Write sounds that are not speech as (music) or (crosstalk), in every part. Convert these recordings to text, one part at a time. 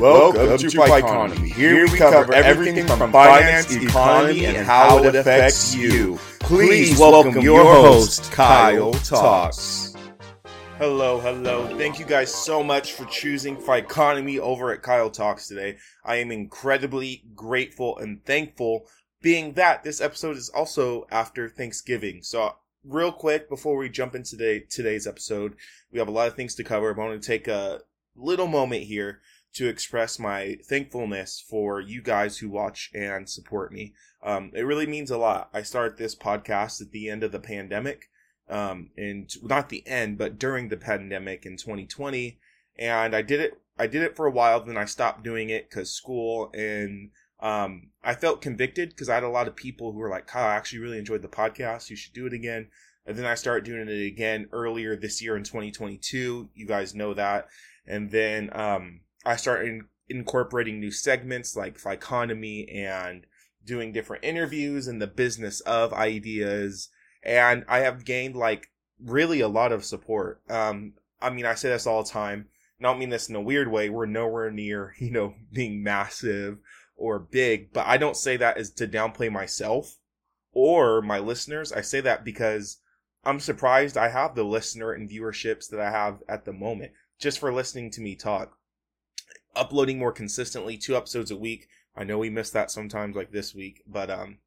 Welcome to Ficonomy. Here we cover everything from finance, economy, and how it affects you. Please welcome your host, Kyle Talks. Hello, hello. Thank you guys so much for choosing Ficonomy over at Kyle Talks today. I am incredibly grateful and thankful, being that this episode is also after Thanksgiving. So, real quick, before we jump into today, today's episode, we have a lot of things to cover. I want to take a little moment here to express my thankfulness for you guys who watch and support me. Um, it really means a lot. I started this podcast at the end of the pandemic, um, and not the end, but during the pandemic in 2020. And I did it. I did it for a while, then I stopped doing it because school and um, I felt convicted because I had a lot of people who were like, "Kyle, I actually really enjoyed the podcast. You should do it again." And then I started doing it again earlier this year in 2022. You guys know that. And then um, I started incorporating new segments like Ficonomy and doing different interviews and the business of ideas. And I have gained like really a lot of support. Um, I mean, I say this all the time. I don't mean this in a weird way. We're nowhere near, (laughs) you know, being massive or big, but I don't say that as to downplay myself or my listeners. I say that because I'm surprised I have the listener and viewerships that I have at the moment just for listening to me talk uploading more consistently, two episodes a week. I know we miss that sometimes, like this week, but um,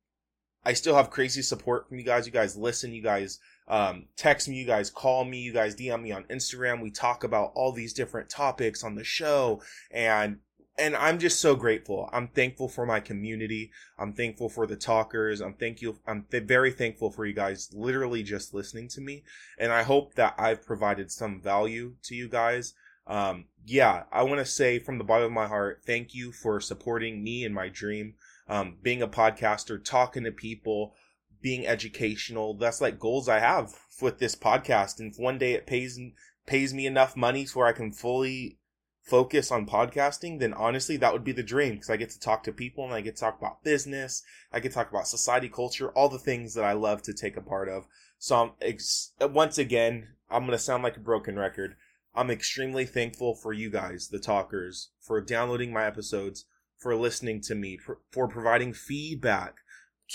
I still have crazy support from you guys. You guys listen, you guys um, text me, you guys call me, you guys DM me on Instagram. We talk about all these different topics on the show, and and I'm just so grateful. I'm thankful for my community. I'm thankful for the talkers. I'm thank you. I'm th- very thankful for you guys literally just listening to me, and I hope that I've provided some value to you guys um, yeah, I want to say from the bottom of my heart, thank you for supporting me in my dream. Um, being a podcaster, talking to people, being educational. That's like goals I have with this podcast. And if one day it pays pays me enough money so I can fully focus on podcasting, then honestly, that would be the dream because I get to talk to people and I get to talk about business. I get to talk about society, culture, all the things that I love to take a part of. So I'm ex- once again, I'm going to sound like a broken record. I'm extremely thankful for you guys, the talkers, for downloading my episodes, for listening to me, for, for providing feedback,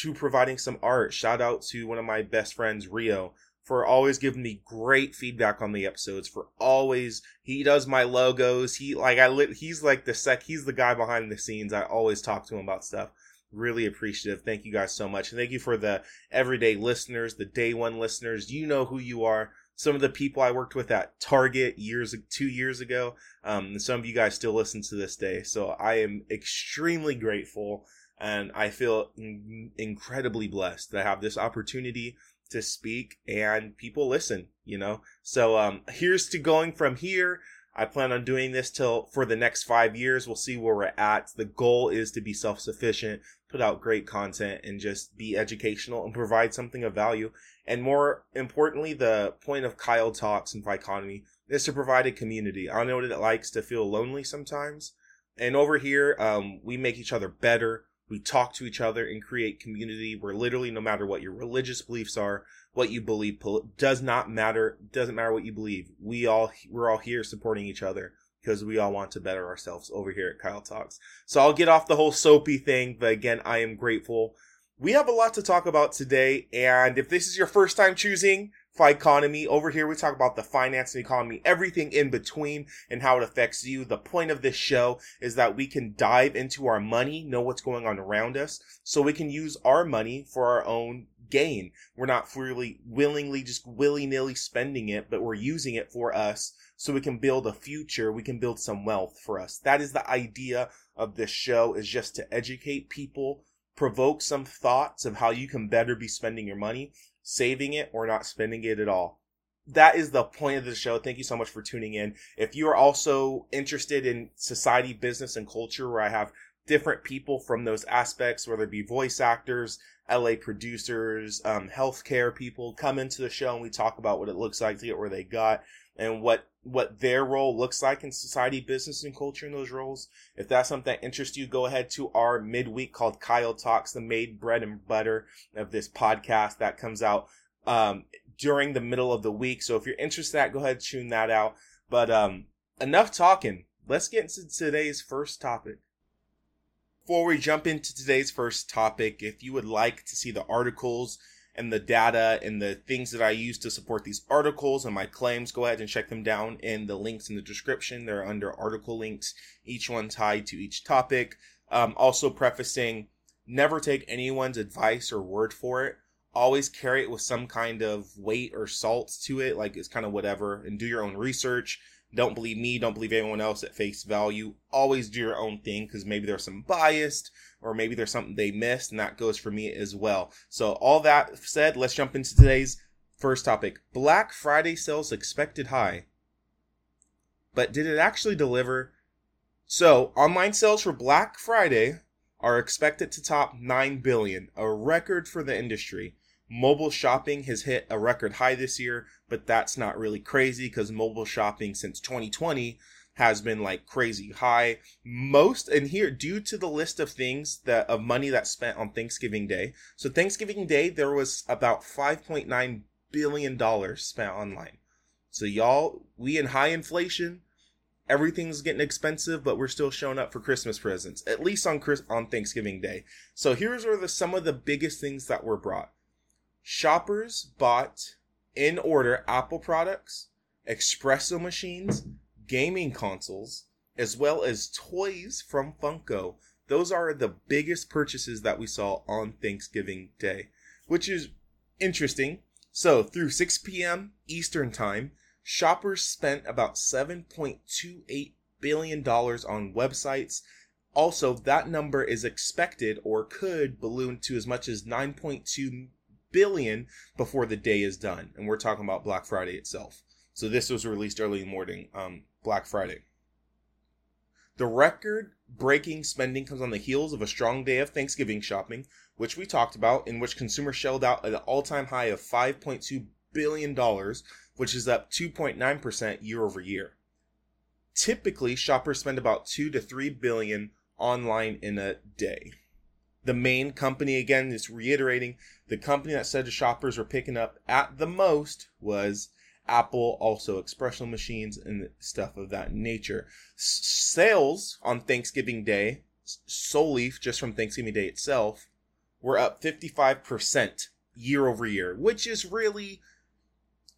to providing some art. Shout out to one of my best friends, Rio, for always giving me great feedback on the episodes. For always, he does my logos. He like I he's like the sec. He's the guy behind the scenes. I always talk to him about stuff. Really appreciative. Thank you guys so much, and thank you for the everyday listeners, the day one listeners. You know who you are some of the people I worked with at Target years, two years ago. Um, some of you guys still listen to this day. So I am extremely grateful and I feel in- incredibly blessed that I have this opportunity to speak and people listen, you know? So, um, here's to going from here. I plan on doing this till for the next five years. We'll see where we're at. The goal is to be self sufficient, put out great content, and just be educational and provide something of value. And more importantly, the point of Kyle Talks and Ficonomy is to provide a community. I know what it likes to feel lonely sometimes. And over here, um, we make each other better. We talk to each other and create community where literally no matter what your religious beliefs are, what you believe does not matter. Doesn't matter what you believe. We all, we're all here supporting each other because we all want to better ourselves over here at Kyle Talks. So I'll get off the whole soapy thing, but again, I am grateful. We have a lot to talk about today, and if this is your first time choosing Ficonomy, over here we talk about the finance and economy, everything in between, and how it affects you. The point of this show is that we can dive into our money, know what's going on around us, so we can use our money for our own gain. We're not freely, willingly, just willy nilly spending it, but we're using it for us so we can build a future. We can build some wealth for us. That is the idea of this show is just to educate people, provoke some thoughts of how you can better be spending your money, saving it or not spending it at all. That is the point of the show. Thank you so much for tuning in. If you are also interested in society, business, and culture, where I have different people from those aspects, whether it be voice actors, LA producers, um, healthcare people come into the show and we talk about what it looks like to get where they got and what what their role looks like in society, business, and culture in those roles. If that's something that interests you, go ahead to our midweek called Kyle Talks, the made bread and butter of this podcast that comes out um, during the middle of the week. So if you're interested in that, go ahead and tune that out. But um, enough talking let's get into today's first topic. Before we jump into today's first topic, if you would like to see the articles and the data and the things that I use to support these articles and my claims, go ahead and check them down in the links in the description. They're under article links, each one tied to each topic. Um, also prefacing, never take anyone's advice or word for it. Always carry it with some kind of weight or salt to it, like it's kind of whatever, and do your own research. Don't believe me, don't believe anyone else at face value. Always do your own thing because maybe there's some biased or maybe there's something they missed, and that goes for me as well. So, all that said, let's jump into today's first topic Black Friday sales expected high. But did it actually deliver? So, online sales for Black Friday are expected to top 9 billion, a record for the industry. Mobile shopping has hit a record high this year, but that's not really crazy because mobile shopping since 2020 has been like crazy high. Most and here due to the list of things that of money that's spent on Thanksgiving Day. So Thanksgiving Day there was about 5.9 billion dollars spent online. So y'all, we in high inflation, everything's getting expensive, but we're still showing up for Christmas presents, at least on Chris on Thanksgiving Day. So here's where the some of the biggest things that were brought. Shoppers bought in order Apple products, espresso machines, gaming consoles, as well as toys from Funko. Those are the biggest purchases that we saw on Thanksgiving Day, which is interesting. So, through 6 p.m. Eastern Time, shoppers spent about $7.28 billion on websites. Also, that number is expected or could balloon to as much as 9.2 billion before the day is done. And we're talking about Black Friday itself. So this was released early morning, um, Black Friday. The record breaking spending comes on the heels of a strong day of Thanksgiving shopping, which we talked about, in which consumers shelled out an all time high of $5.2 billion, which is up 2.9% year over year. Typically, shoppers spend about 2 to 3 billion online in a day. The main company, again, is reiterating the company that said the shoppers were picking up at the most was Apple, also espresso machines and stuff of that nature. S- sales on Thanksgiving Day, solely just from Thanksgiving Day itself, were up 55% year over year, which is really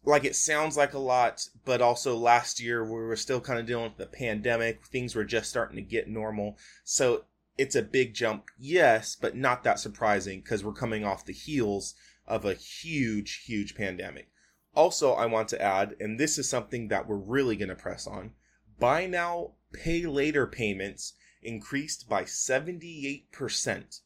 like it sounds like a lot, but also last year we were still kind of dealing with the pandemic. Things were just starting to get normal. So it's a big jump, yes, but not that surprising because we're coming off the heels of a huge, huge pandemic. Also, I want to add, and this is something that we're really going to press on buy now, pay later payments increased by 78%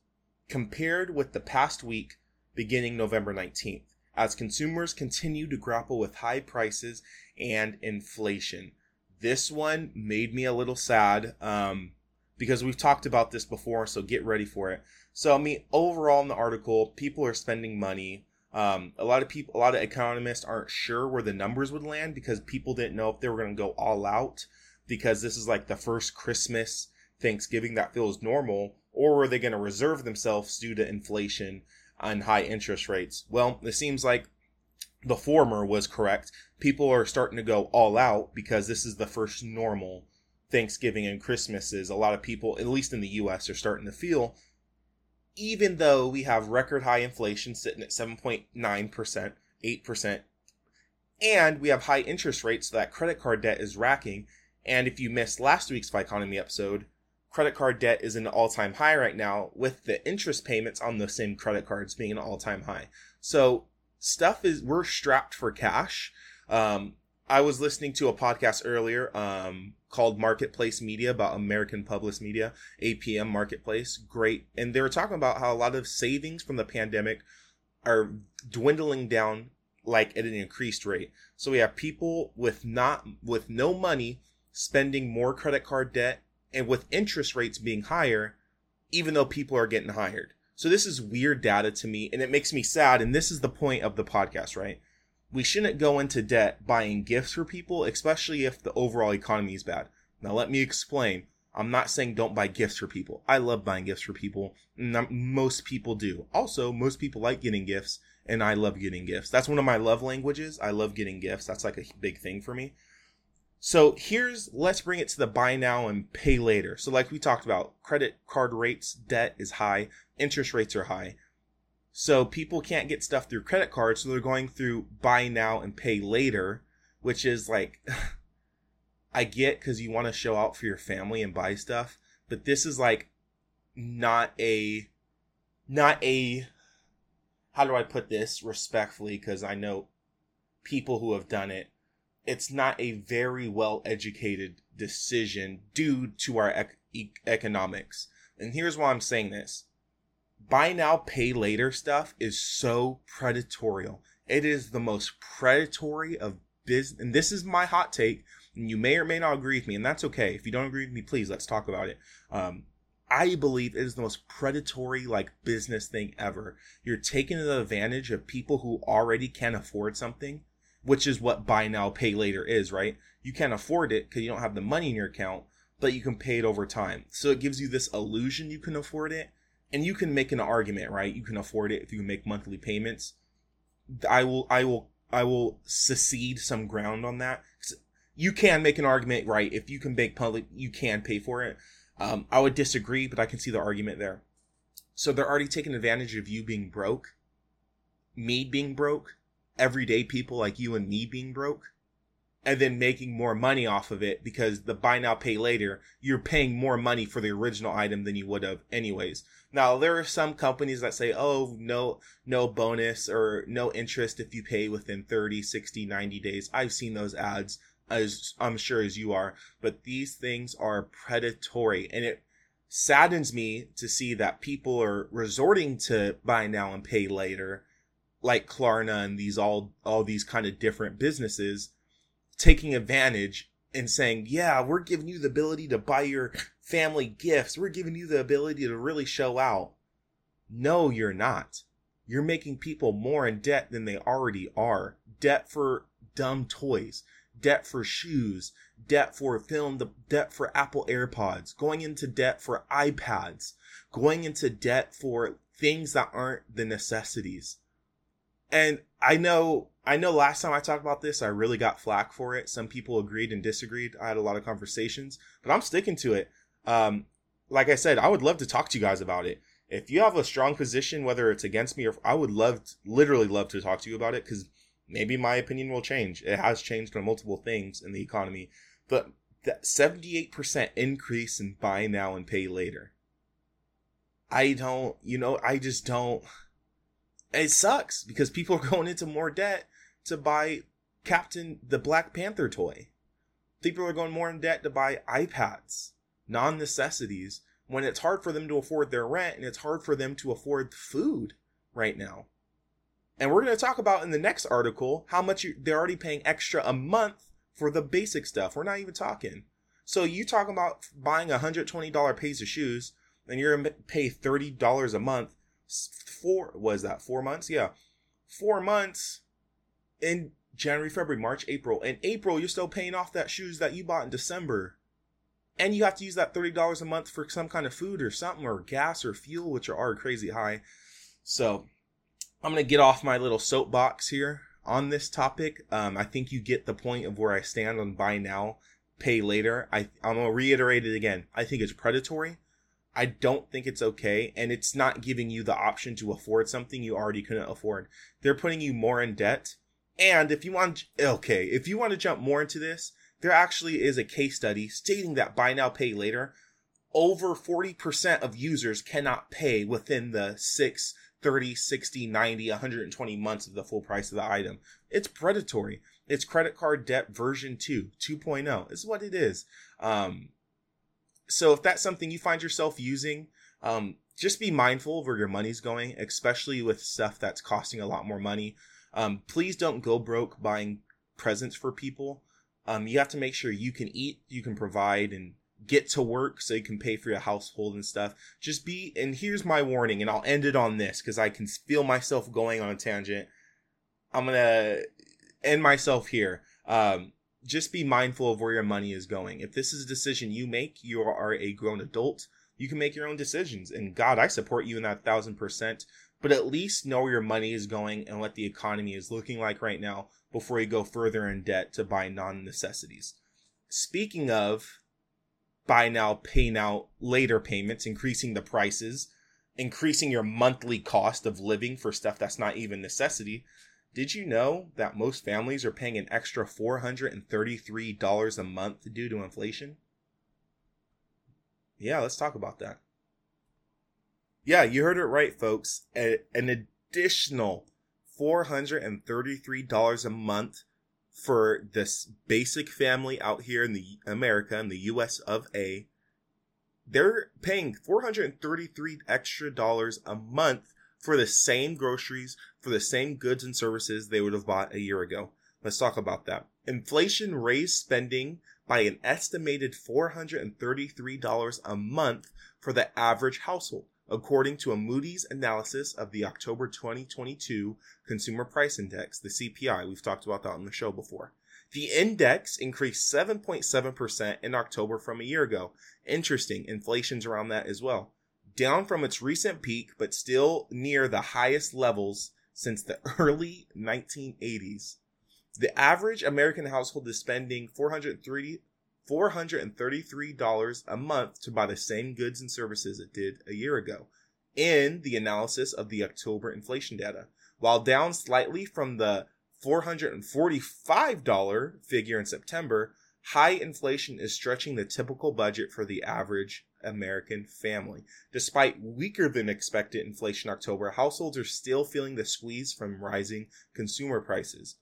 compared with the past week beginning November 19th as consumers continue to grapple with high prices and inflation. This one made me a little sad um, because we've talked about this before, so get ready for it. So, I mean, overall in the article, people are spending money um, a lot of people, a lot of economists aren't sure where the numbers would land because people didn't know if they were going to go all out because this is like the first Christmas, Thanksgiving that feels normal, or were they going to reserve themselves due to inflation and high interest rates? Well, it seems like the former was correct. People are starting to go all out because this is the first normal Thanksgiving and Christmases. A lot of people, at least in the US, are starting to feel even though we have record high inflation sitting at 7.9%, 8%, and we have high interest rates so that credit card debt is racking. And if you missed last week's Economy episode, credit card debt is an all time high right now, with the interest payments on the same credit cards being an all time high. So stuff is, we're strapped for cash. Um, I was listening to a podcast earlier um, called Marketplace Media about American Public Media, APM Marketplace. Great. And they were talking about how a lot of savings from the pandemic are dwindling down like at an increased rate. So we have people with not with no money spending more credit card debt and with interest rates being higher even though people are getting hired. So this is weird data to me and it makes me sad and this is the point of the podcast, right? We shouldn't go into debt buying gifts for people, especially if the overall economy is bad. Now, let me explain. I'm not saying don't buy gifts for people. I love buying gifts for people. Most people do. Also, most people like getting gifts, and I love getting gifts. That's one of my love languages. I love getting gifts. That's like a big thing for me. So here's let's bring it to the buy now and pay later. So like we talked about, credit card rates, debt is high, interest rates are high. So people can't get stuff through credit cards, so they're going through buy now and pay later, which is like (laughs) I get cuz you want to show out for your family and buy stuff, but this is like not a not a how do I put this respectfully cuz I know people who have done it it's not a very well educated decision due to our ec- economics. And here's why I'm saying this buy now, pay later stuff is so predatory. It is the most predatory of business. And this is my hot take. And you may or may not agree with me, and that's okay. If you don't agree with me, please let's talk about it. Um, I believe it is the most predatory like business thing ever. You're taking advantage of people who already can afford something which is what buy now pay later is, right? You can't afford it because you don't have the money in your account, but you can pay it over time. So it gives you this illusion you can afford it, and you can make an argument, right? You can afford it if you make monthly payments. I will, I will, I will secede some ground on that. You can make an argument, right? If you can make public, you can pay for it. Um, I would disagree, but I can see the argument there. So they're already taking advantage of you being broke, me being broke, everyday people like you and me being broke and then making more money off of it because the buy now pay later you're paying more money for the original item than you would have anyways. Now there are some companies that say oh no no bonus or no interest if you pay within 30 60 90 days. I've seen those ads as i'm sure as you are but these things are predatory. And it saddens me to see that people are resorting to buy now and pay later like Klarna and these all all these kind of different businesses taking advantage and saying, "Yeah, we're giving you the ability to buy your family gifts. We're giving you the ability to really show out." No, you're not. You're making people more in debt than they already are. Debt for dumb toys, debt for shoes, debt for film, the debt for Apple AirPods, going into debt for iPads, going into debt for things that aren't the necessities and I know I know last time I talked about this, I really got flack for it. Some people agreed and disagreed. I had a lot of conversations, but I'm sticking to it. Um, like I said, I would love to talk to you guys about it. If you have a strong position, whether it's against me or I would love, to, literally love to talk to you about it because maybe my opinion will change. It has changed on multiple things in the economy, but that 78% increase in buy now and pay later. I don't, you know, I just don't it sucks because people are (laughs) going into more debt to buy Captain the Black Panther toy. People are going more in debt to buy iPads, non necessities, when it's hard for them to afford their rent and it's hard for them to afford food right now. And we're going to talk about in the next article how much you, they're already paying extra a month for the basic stuff. We're not even talking. So you talking about buying a $120 pair of shoes and you're going to pay $30 a month four was that four months? Yeah, four months in January, February, March, April. In April, you're still paying off that shoes that you bought in December, and you have to use that thirty dollars a month for some kind of food or something or gas or fuel, which are crazy high. So, I'm gonna get off my little soapbox here on this topic. Um, I think you get the point of where I stand on buy now, pay later. I I'm gonna reiterate it again. I think it's predatory. I don't think it's okay. And it's not giving you the option to afford something you already couldn't afford. They're putting you more in debt. And if you want, okay, if you want to jump more into this, there actually is a case study stating that buy now, pay later, over 40% of users cannot pay within the 6, 30, 60, 90, 120 months of the full price of the item. It's predatory. It's credit card debt version 2, 2.0. This is what it is. Um, so if that's something you find yourself using, um, just be mindful of where your money's going, especially with stuff that's costing a lot more money. Um, please don't go broke buying presents for people. Um, you have to make sure you can eat, you can provide, and get to work so you can pay for your household and stuff. Just be, and here's my warning, and I'll end it on this because I can feel myself going on a tangent. I'm gonna end myself here. Um, just be mindful of where your money is going. If this is a decision you make, you are a grown adult. You can make your own decisions. And God, I support you in that thousand percent. But at least know where your money is going and what the economy is looking like right now before you go further in debt to buy non necessities. speaking of buy now, pay now, later payments, increasing the prices, increasing your monthly cost of living for stuff that's not even necessity. Did you know that most families are paying an extra $433 a month due to inflation? Yeah, let's talk about that. Yeah, you heard it right, folks. A- an additional $433 a month for this basic family out here in the America in the US of A. They're paying 433 extra dollars a month for the same groceries, for the same goods and services they would have bought a year ago. Let's talk about that. Inflation raised spending by an estimated $433 a month for the average household, according to a Moody's analysis of the October 2022 Consumer Price Index, the CPI. We've talked about that on the show before. The index increased 7.7% in October from a year ago. Interesting, inflation's around that as well. Down from its recent peak, but still near the highest levels since the (laughs) early 1980s. The average American household is spending 430 $433 a month to buy the same goods and services it did a year ago in the analysis of the October inflation data. While down slightly from the $445 figure in September, high inflation is stretching the typical budget for the average American family. Despite weaker than expected inflation October, households are still feeling the squeeze from rising consumer prices.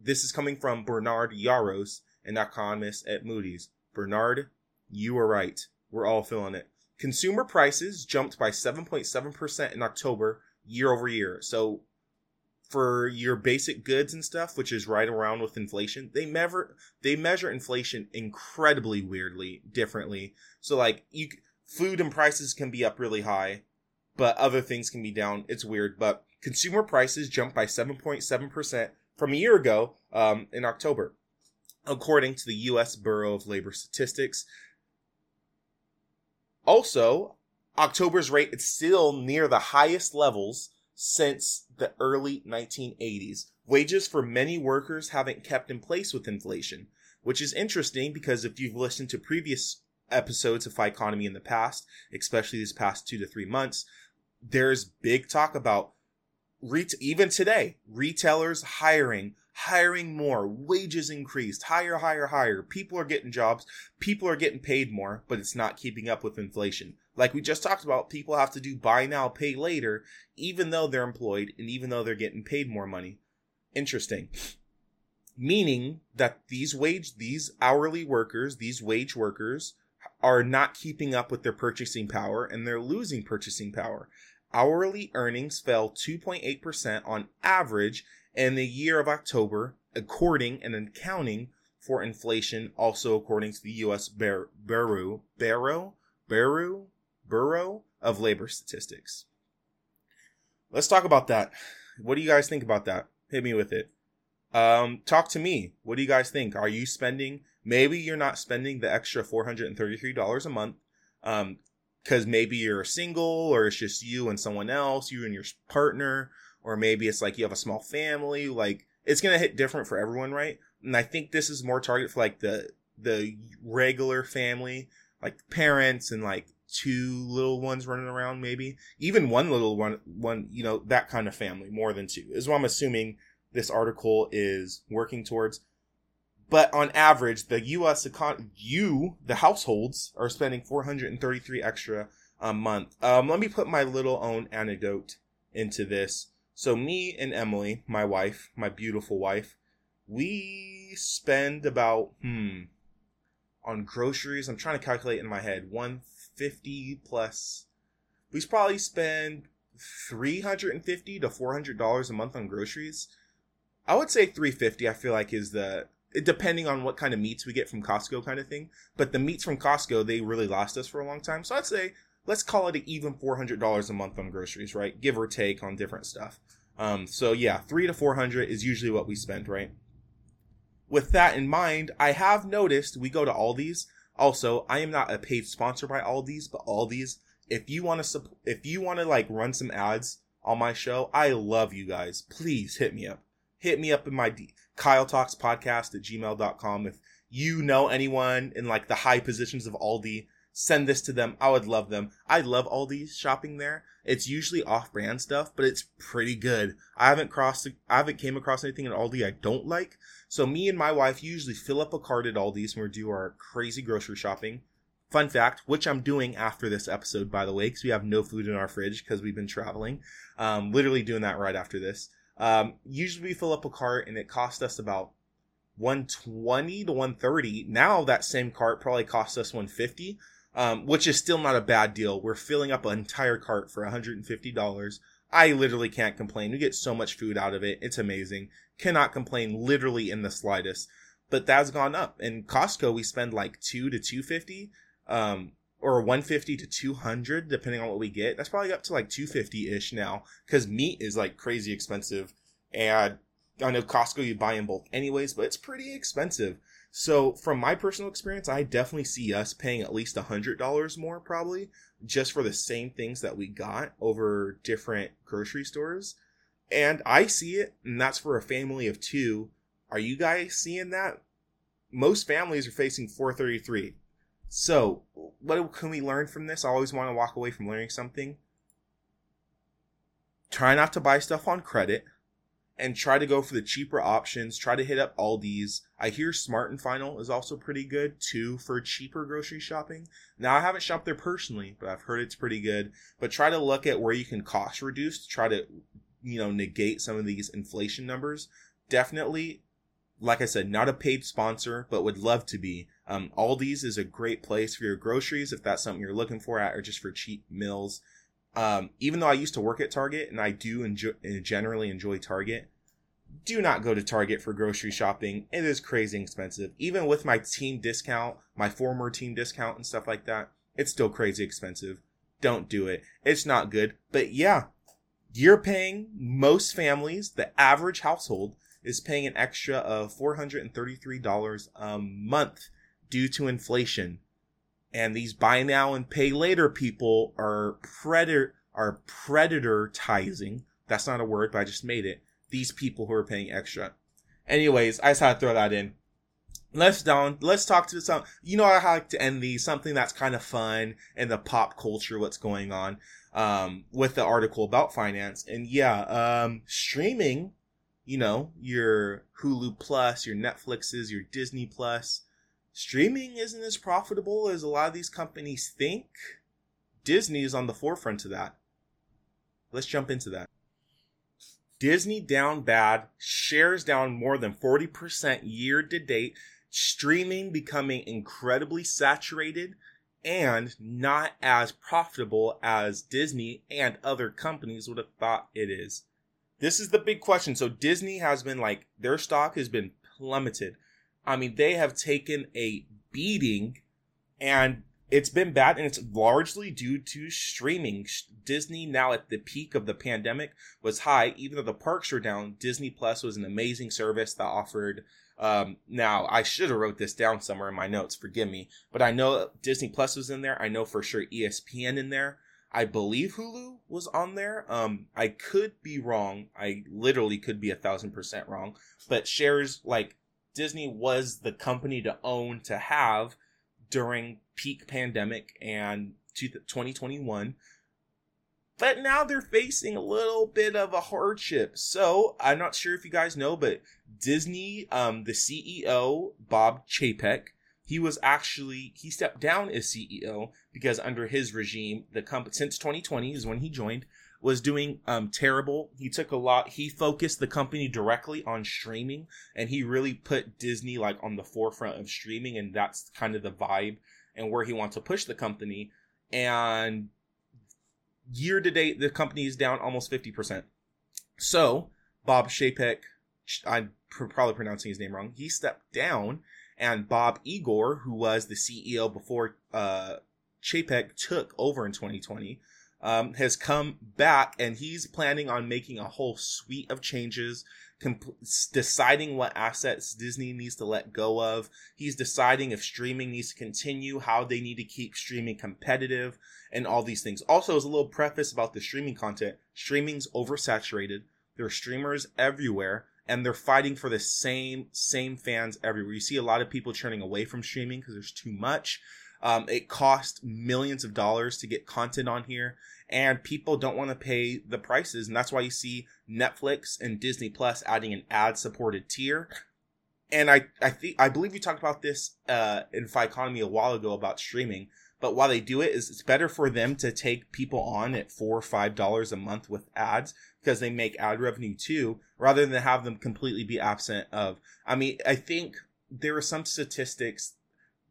This is coming from Bernard Yaros, an economist at Moody's. Bernard, you were right. We're all feeling it. Consumer prices jumped by 7.7% in October year over year. So for your basic goods and stuff, which is right around with inflation, they measure they measure inflation incredibly weirdly differently. So like you food and prices can be up really high, but other things can be down. It's weird, but consumer prices jumped by 7.7% from a year ago um, in October, according to the U.S. Bureau of Labor Statistics. Also, October's rate is still near the highest levels since the early 1980s. Wages for many workers haven't kept in place with inflation, which is interesting because if you've listened to previous episodes of Economy in the past, especially these past two to three months, there's big talk about even today, retailers hiring, hiring more, wages increased, higher, higher, higher. People are getting jobs, people are getting paid more, but it's not keeping up with inflation. Like we just talked about, people have to do buy now, pay later, even though they're employed and even though they're getting paid more money. Interesting. Meaning that these wage, these hourly workers, these wage workers are not keeping up with their purchasing power and they're losing purchasing power hourly earnings fell 2.8% on average in the year of October, according and accounting for inflation, also according to the U.S. Bureau, Bureau, Bureau, Bureau, of Labor Statistics. Let's talk about that. What do you guys think about that? Hit me with it. Um, talk to me. What do you guys think? Are you spending? Maybe you're not spending the extra $433 a month. Um, because maybe you're single or it's just you and someone else, you and your partner, or maybe it's like you have a small family. Like it's gonna hit different for everyone, right? And I think this is more target for like the the regular family, like parents and like two little ones running around, maybe even one little one, one you know that kind of family, more than two is what I'm assuming this article is working towards. But on average, the U.S. econ- you, the households, are spending 433 extra a month. Um, let me put my little own anecdote into this. So me and Emily, my wife, my beautiful wife, we spend about hmm on groceries. I'm trying to calculate in my head 150 plus. We probably spend 350 to 400 dollars a month on groceries. I would say 350. I feel like is the depending on what kind of meats we get from Costco kind of thing. But the meats from Costco, they really last us for a long time. So I'd say let's call it an even $400 a month on groceries, right? Give or take on different stuff. Um, so yeah, three to 400 is usually what we spend, right? With that in mind, I have noticed we go to Aldi's. Also, I am not a paid sponsor by Aldi's, but Aldi's, if you want to, if you want to like run some ads on my show, I love you guys. Please hit me up. Hit me up in my D- Kyle Talks Podcast at gmail.com if you know anyone in like the high positions of Aldi, send this to them. I would love them. I love Aldi's shopping there. It's usually off-brand stuff, but it's pretty good. I haven't crossed, I haven't came across anything in Aldi I don't like. So me and my wife usually fill up a cart at Aldi's when we do our crazy grocery shopping. Fun fact, which I'm doing after this episode, by the way, because we have no food in our fridge because we've been traveling. Um, literally doing that right after this. Um, usually we fill up a cart and it costs us about 120 to 130. Now that same cart probably costs us 150, um, which is still not a bad deal. We're filling up an entire cart for $150. I literally can't complain. We get so much food out of it. It's amazing. Cannot complain literally in the slightest. But that's gone up. In Costco, we spend like two to 250, um, or 150 to 200, depending on what we get. That's probably up to like 250 ish now because meat is like crazy expensive. And I know Costco you buy in bulk anyways, but it's pretty expensive. So from my personal experience, I definitely see us paying at least a hundred dollars more probably just for the same things that we got over different grocery stores. And I see it, and that's for a family of two. Are you guys seeing that? Most families are facing 433. So, what can we learn from this? I always want to walk away from learning something. Try not to buy stuff on credit and try to go for the cheaper options. Try to hit up Aldi's. I hear Smart and Final is also pretty good too for cheaper grocery shopping. Now I haven't shopped there personally, but I've heard it's pretty good. But try to look at where you can cost reduce. Try to, you know, negate some of these inflation numbers. Definitely, like I said, not a paid sponsor, but would love to be. Um, Aldi's is a great place for your groceries if that's something you're looking for at, or just for cheap meals. Um, even though I used to work at Target and I do enjoy, generally enjoy Target, do not go to Target for grocery shopping. It is crazy expensive. Even with my team discount, my former team discount and stuff like that, it's still crazy expensive. Don't do it. It's not good. But yeah, you're paying most families, the average household is paying an extra of $433 a month due to inflation. And these buy now and pay later people are predator are predatorizing. That's not a word, but I just made it. These people who are paying extra. Anyways, I just had to throw that in. Let's down. Let's talk to some. You know, I like to end these something that's kind of fun in the pop culture. What's going on um, with the article about finance? And yeah, um, streaming. You know, your Hulu Plus, your Netflixes, your Disney Plus streaming isn't as profitable as a lot of these companies think. Disney is on the forefront of that. Let's jump into that. Disney down bad, shares down more than 40% year to date, streaming becoming incredibly saturated and not as profitable as Disney and other companies would have thought it is. This is the big question. So Disney has been like, their stock has been plummeted I mean, they have taken a beating and it's been bad and it's largely due to streaming. Disney now at the peak of the pandemic was high, even though the parks were down. Disney Plus was an amazing service that offered. Um, now I should have wrote this down somewhere in my notes. Forgive me, but I know Disney Plus was in there. I know for sure ESPN in there. I believe Hulu was on there. Um, I could be wrong. I literally could be a thousand percent wrong. But shares like Disney was the company to own to have during peak pandemic and 2021. But now they're facing a little bit of a hardship. So I'm not sure if you guys know, but Disney, um, the CEO, Bob Chapek, he was actually he stepped down as CEO because under his regime, the company since 2020 is when he joined, was doing um, terrible. He took a lot. He focused the company directly on streaming, and he really put Disney like on the forefront of streaming, and that's kind of the vibe and where he wants to push the company. And year to date, the company is down almost fifty percent. So Bob Chapek, I'm probably pronouncing his name wrong. He stepped down, and Bob Iger, who was the CEO before uh, Chapek took over in 2020 um, has come back and he's planning on making a whole suite of changes, comp- deciding what assets Disney needs to let go of. He's deciding if streaming needs to continue, how they need to keep streaming competitive, and all these things. Also, as a little preface about the streaming content, streaming's oversaturated. There are streamers everywhere, and they're fighting for the same same fans everywhere. You see a lot of people turning away from streaming because there's too much. Um, it costs millions of dollars to get content on here, and people don't want to pay the prices, and that's why you see Netflix and Disney Plus adding an ad-supported tier. And I, I think I believe you talked about this uh, in Fi Economy a while ago about streaming. But why they do it is it's better for them to take people on at four or five dollars a month with ads because they make ad revenue too, rather than have them completely be absent of. I mean, I think there are some statistics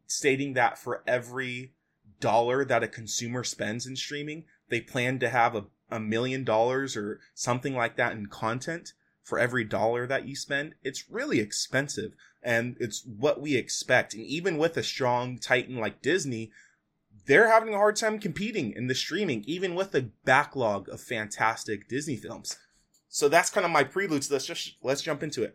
stating that for every dollar that a consumer spends in streaming, they plan to have a, a million dollars or something like that in content for every dollar that you spend. It's really expensive and it's what we expect. And even with a strong titan like Disney, they're having a hard time competing in the streaming, even with a backlog of fantastic Disney films. So that's kind of my prelude. So let's just let's jump into it.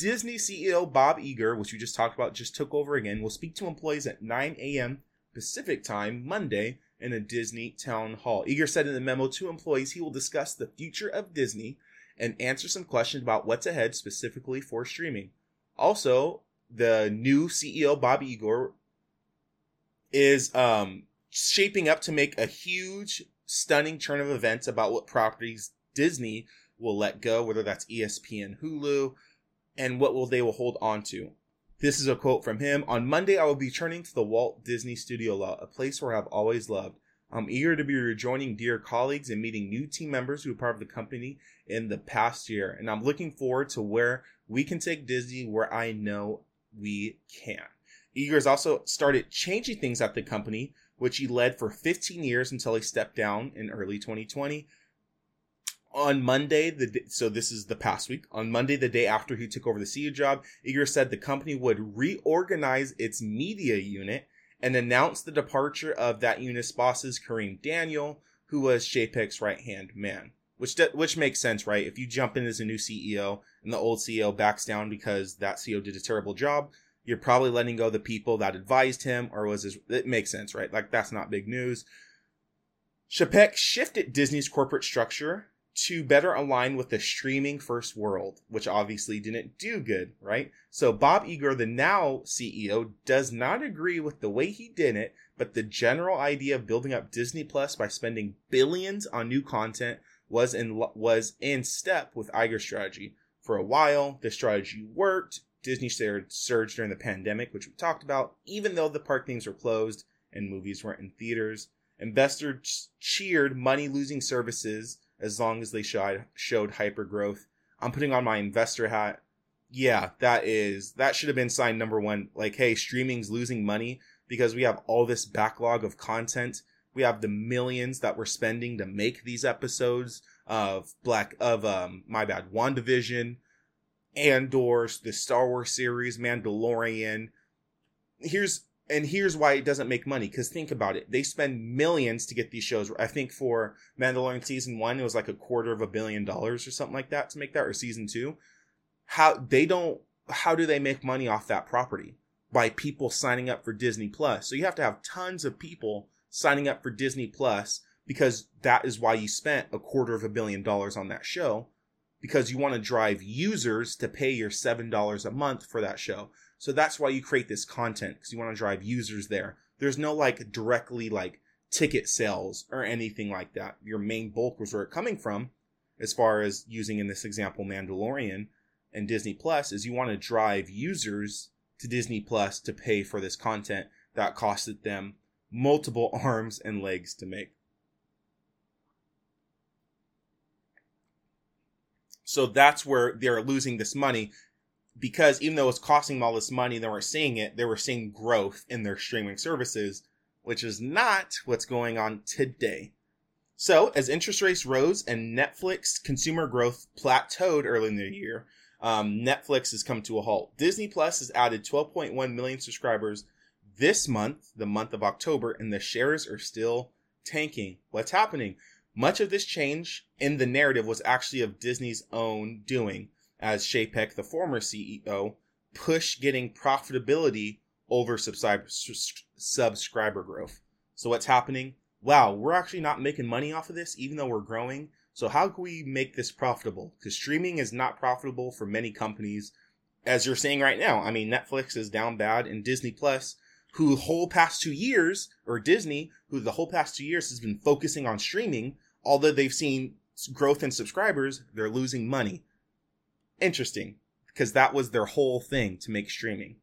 Disney CEO Bob Iger, which we just talked about, just took over again. Will speak to employees at 9 a.m. Pacific time Monday in a Disney town hall. Iger said in the memo to employees he will discuss the future of Disney and answer some questions about what's ahead specifically for streaming. Also, the new CEO Bob Iger is um, shaping up to make a huge, stunning turn of events about what properties Disney will let go, whether that's ESPN, Hulu, and what will they will hold on to. This is a quote from him. On Monday, I will be turning to the Walt Disney Studio Lot, a place where I've always loved. I'm eager to be rejoining dear colleagues and meeting new team members who are part of the company in the past year. And I'm looking forward to where we can take Disney where I know we can. Iger also started changing things at the company, which he led for 15 years until he stepped down in early 2020. On Monday, the so this is the past week. On Monday, the day after he took over the CEO job, Iger said the company would reorganize its media unit and announce the departure of that unit's bosses, Kareem Daniel, who was Chapek's right hand man. Which which makes sense, right? If you jump in as a new CEO and the old CEO backs down because that CEO did a terrible job, you're probably letting go the people that advised him or was his, it makes sense, right? Like that's not big news. Chapek shifted Disney's corporate structure to better align with the streaming first world, which obviously didn't do good, right? So Bob Iger, the now CEO, does not agree with the way he did it, but the general idea of building up Disney Plus by spending billions on new content was in was in step with Iger's strategy. For a while, the strategy worked, Disney surged during the pandemic, which we talked about, even though the park themes were closed and movies weren't in theaters. Investors cheered money losing services as long as they showed, showed hyper growth. I'm putting on my investor hat. Yeah, that is, that should have been sign number one. Like, hey, streaming's losing money because we have all this backlog of content. We have the millions that we're spending to make these episodes of Black, of, um, my bad, WandaVision, Andor's, the Star Wars series, Mandalorian. Here's and here's why it doesn't make money. Because think about it, they spend millions to get these shows. I think for Mandalorian season one, it was like a quarter of a billion dollars or something like that to make that, or season two. How they don't? How do they make money off that property? By people signing up for Disney Plus. So you have to have tons of people signing up for Disney Plus because that is why you spent a quarter of a billion dollars on that show because you want to drive users to pay your $7 a month for that show. So that's why you create this content because you want to drive users there. There's no like directly like ticket sales or anything like that. Your main bulk was where it's coming from, as far as using in this example Mandalorian and Disney Plus, is you want to drive users to Disney Plus to pay for this content that costed them multiple (laughs) arms and legs to make. So that's where they're losing this money because even though it's costing them all this money, they weren't seeing it. They were seeing growth in their streaming services, which is not what's going on today. So, as interest rates rose and Netflix consumer growth plateaued early in the year, um, Netflix has come to a halt. Disney Plus has added 12.1 million subscribers this month, the month of October, and the shares are still tanking. What's happening? Much of this change in the narrative was actually of Disney's own doing, as Chapek, the former CEO, pushed getting profitability over subscriber growth. So what's happening? Wow, we're actually not making money off of this, even though we're growing. So how can we make this profitable? Because streaming is not profitable for many companies, as you're saying right now. I mean, Netflix is down bad, and Disney Plus, who the whole past two years, or Disney, who the whole past two years has been focusing on streaming, although they've seen growth in subscribers, they're losing money. Interesting, because that was their whole thing to make streaming.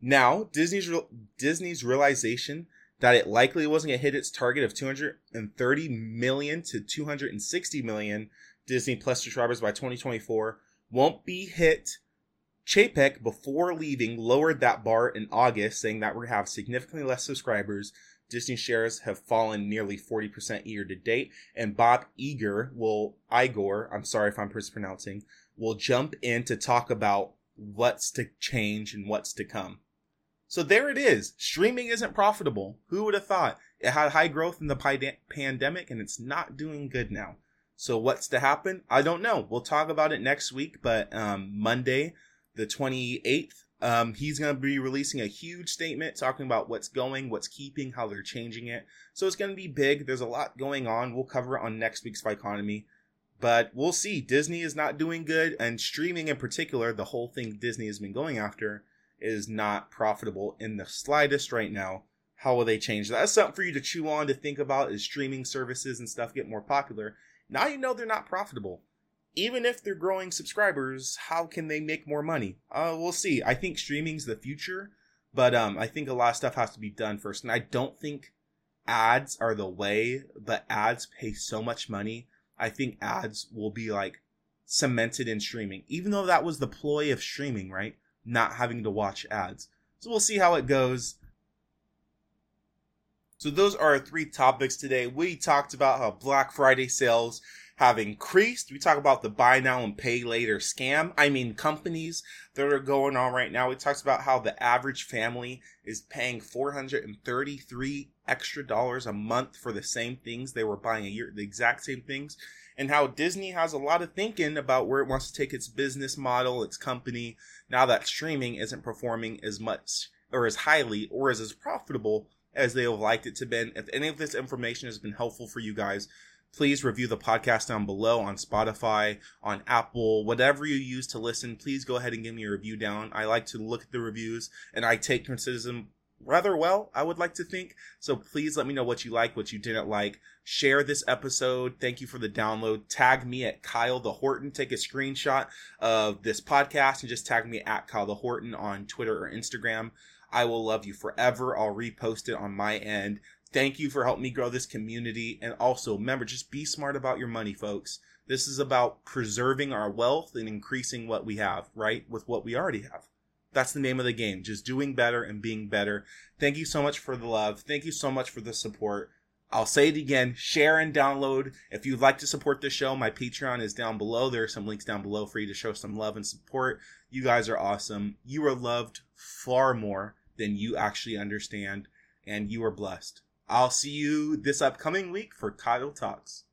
Now, Disney's Disney's realization that it likely wasn't going to hit its target of 230 million to 260 million Disney Plus subscribers by 2024 won't be hit. Chapek, before leaving, lowered that bar in August, saying that we're going to have significantly less subscribers. Disney shares have fallen nearly 40% year to date, and Bob Iger will, Igor, I'm sorry if I'm mispronouncing, will jump in to talk about what's to change and what's to come. So there it is. Streaming isn't profitable. Who would have thought? It had high growth in the pandemic and it's not doing good now. So what's to happen? I don't know. We'll talk about it next week, but um, Monday, the 28th, um, he's going to be releasing a huge statement talking about what's going, what's keeping, how they're changing it. So it's going to be big. There's a lot going on. We'll cover it on next week's Economy. But we'll see. Disney is not doing good, and streaming in particular, the whole thing Disney has been going after, is not profitable in the slightest right now. How will they change that? That's something for you to chew on to think about as streaming services and stuff get more popular. Now you know they're not profitable. Even if they're growing subscribers, how can they make more money? Uh, we'll see. I think streaming's the future, but um, I think a lot of stuff has to be done first. And I don't think ads are the way, but ads pay so much money. I think ads will be like cemented in streaming, even though that was the ploy of streaming, right? not having to watch ads. So we'll see how it goes. So those are our three topics today. We talked about how Black Friday sales have increased. We talk about the buy now and pay later scam. I mean, companies that are going on right now. We talked about how the average family is paying 433 extra dollars a month for the same things they were buying a year, the exact same things and how Disney has a lot of thinking about where it wants to take its business model, its company, now that streaming isn't performing as much or as highly or as as profitable as they have liked it to been. If any of this information has been helpful for you guys, please review the podcast down below on Spotify, on Apple, whatever you use to listen. Please go ahead and give me a review down. I like to look at the reviews and I take criticism rather well, I would like to think. So please let me know what you like, what you didn't like. Share this episode. Thank you for the download. Tag me at Kyle the Horton. Take a screenshot of this podcast and just tag me at Kyle the Horton on Twitter or Instagram. I will love you forever. I'll repost it on my end. Thank you for helping me grow this community. And also remember, just be smart about your money, folks. This is about preserving our wealth and increasing what we have, right? With what we already have. That's the name of the game. Just doing better and being better. Thank you so much for the love. Thank you so much for the support. I'll say it again share and download. If you'd like to support the show, my Patreon is down below. There are some links down below for you to show some love and support. You guys are awesome. You are loved far more than you actually understand, and you are blessed. I'll see you this upcoming week for Kyle Talks.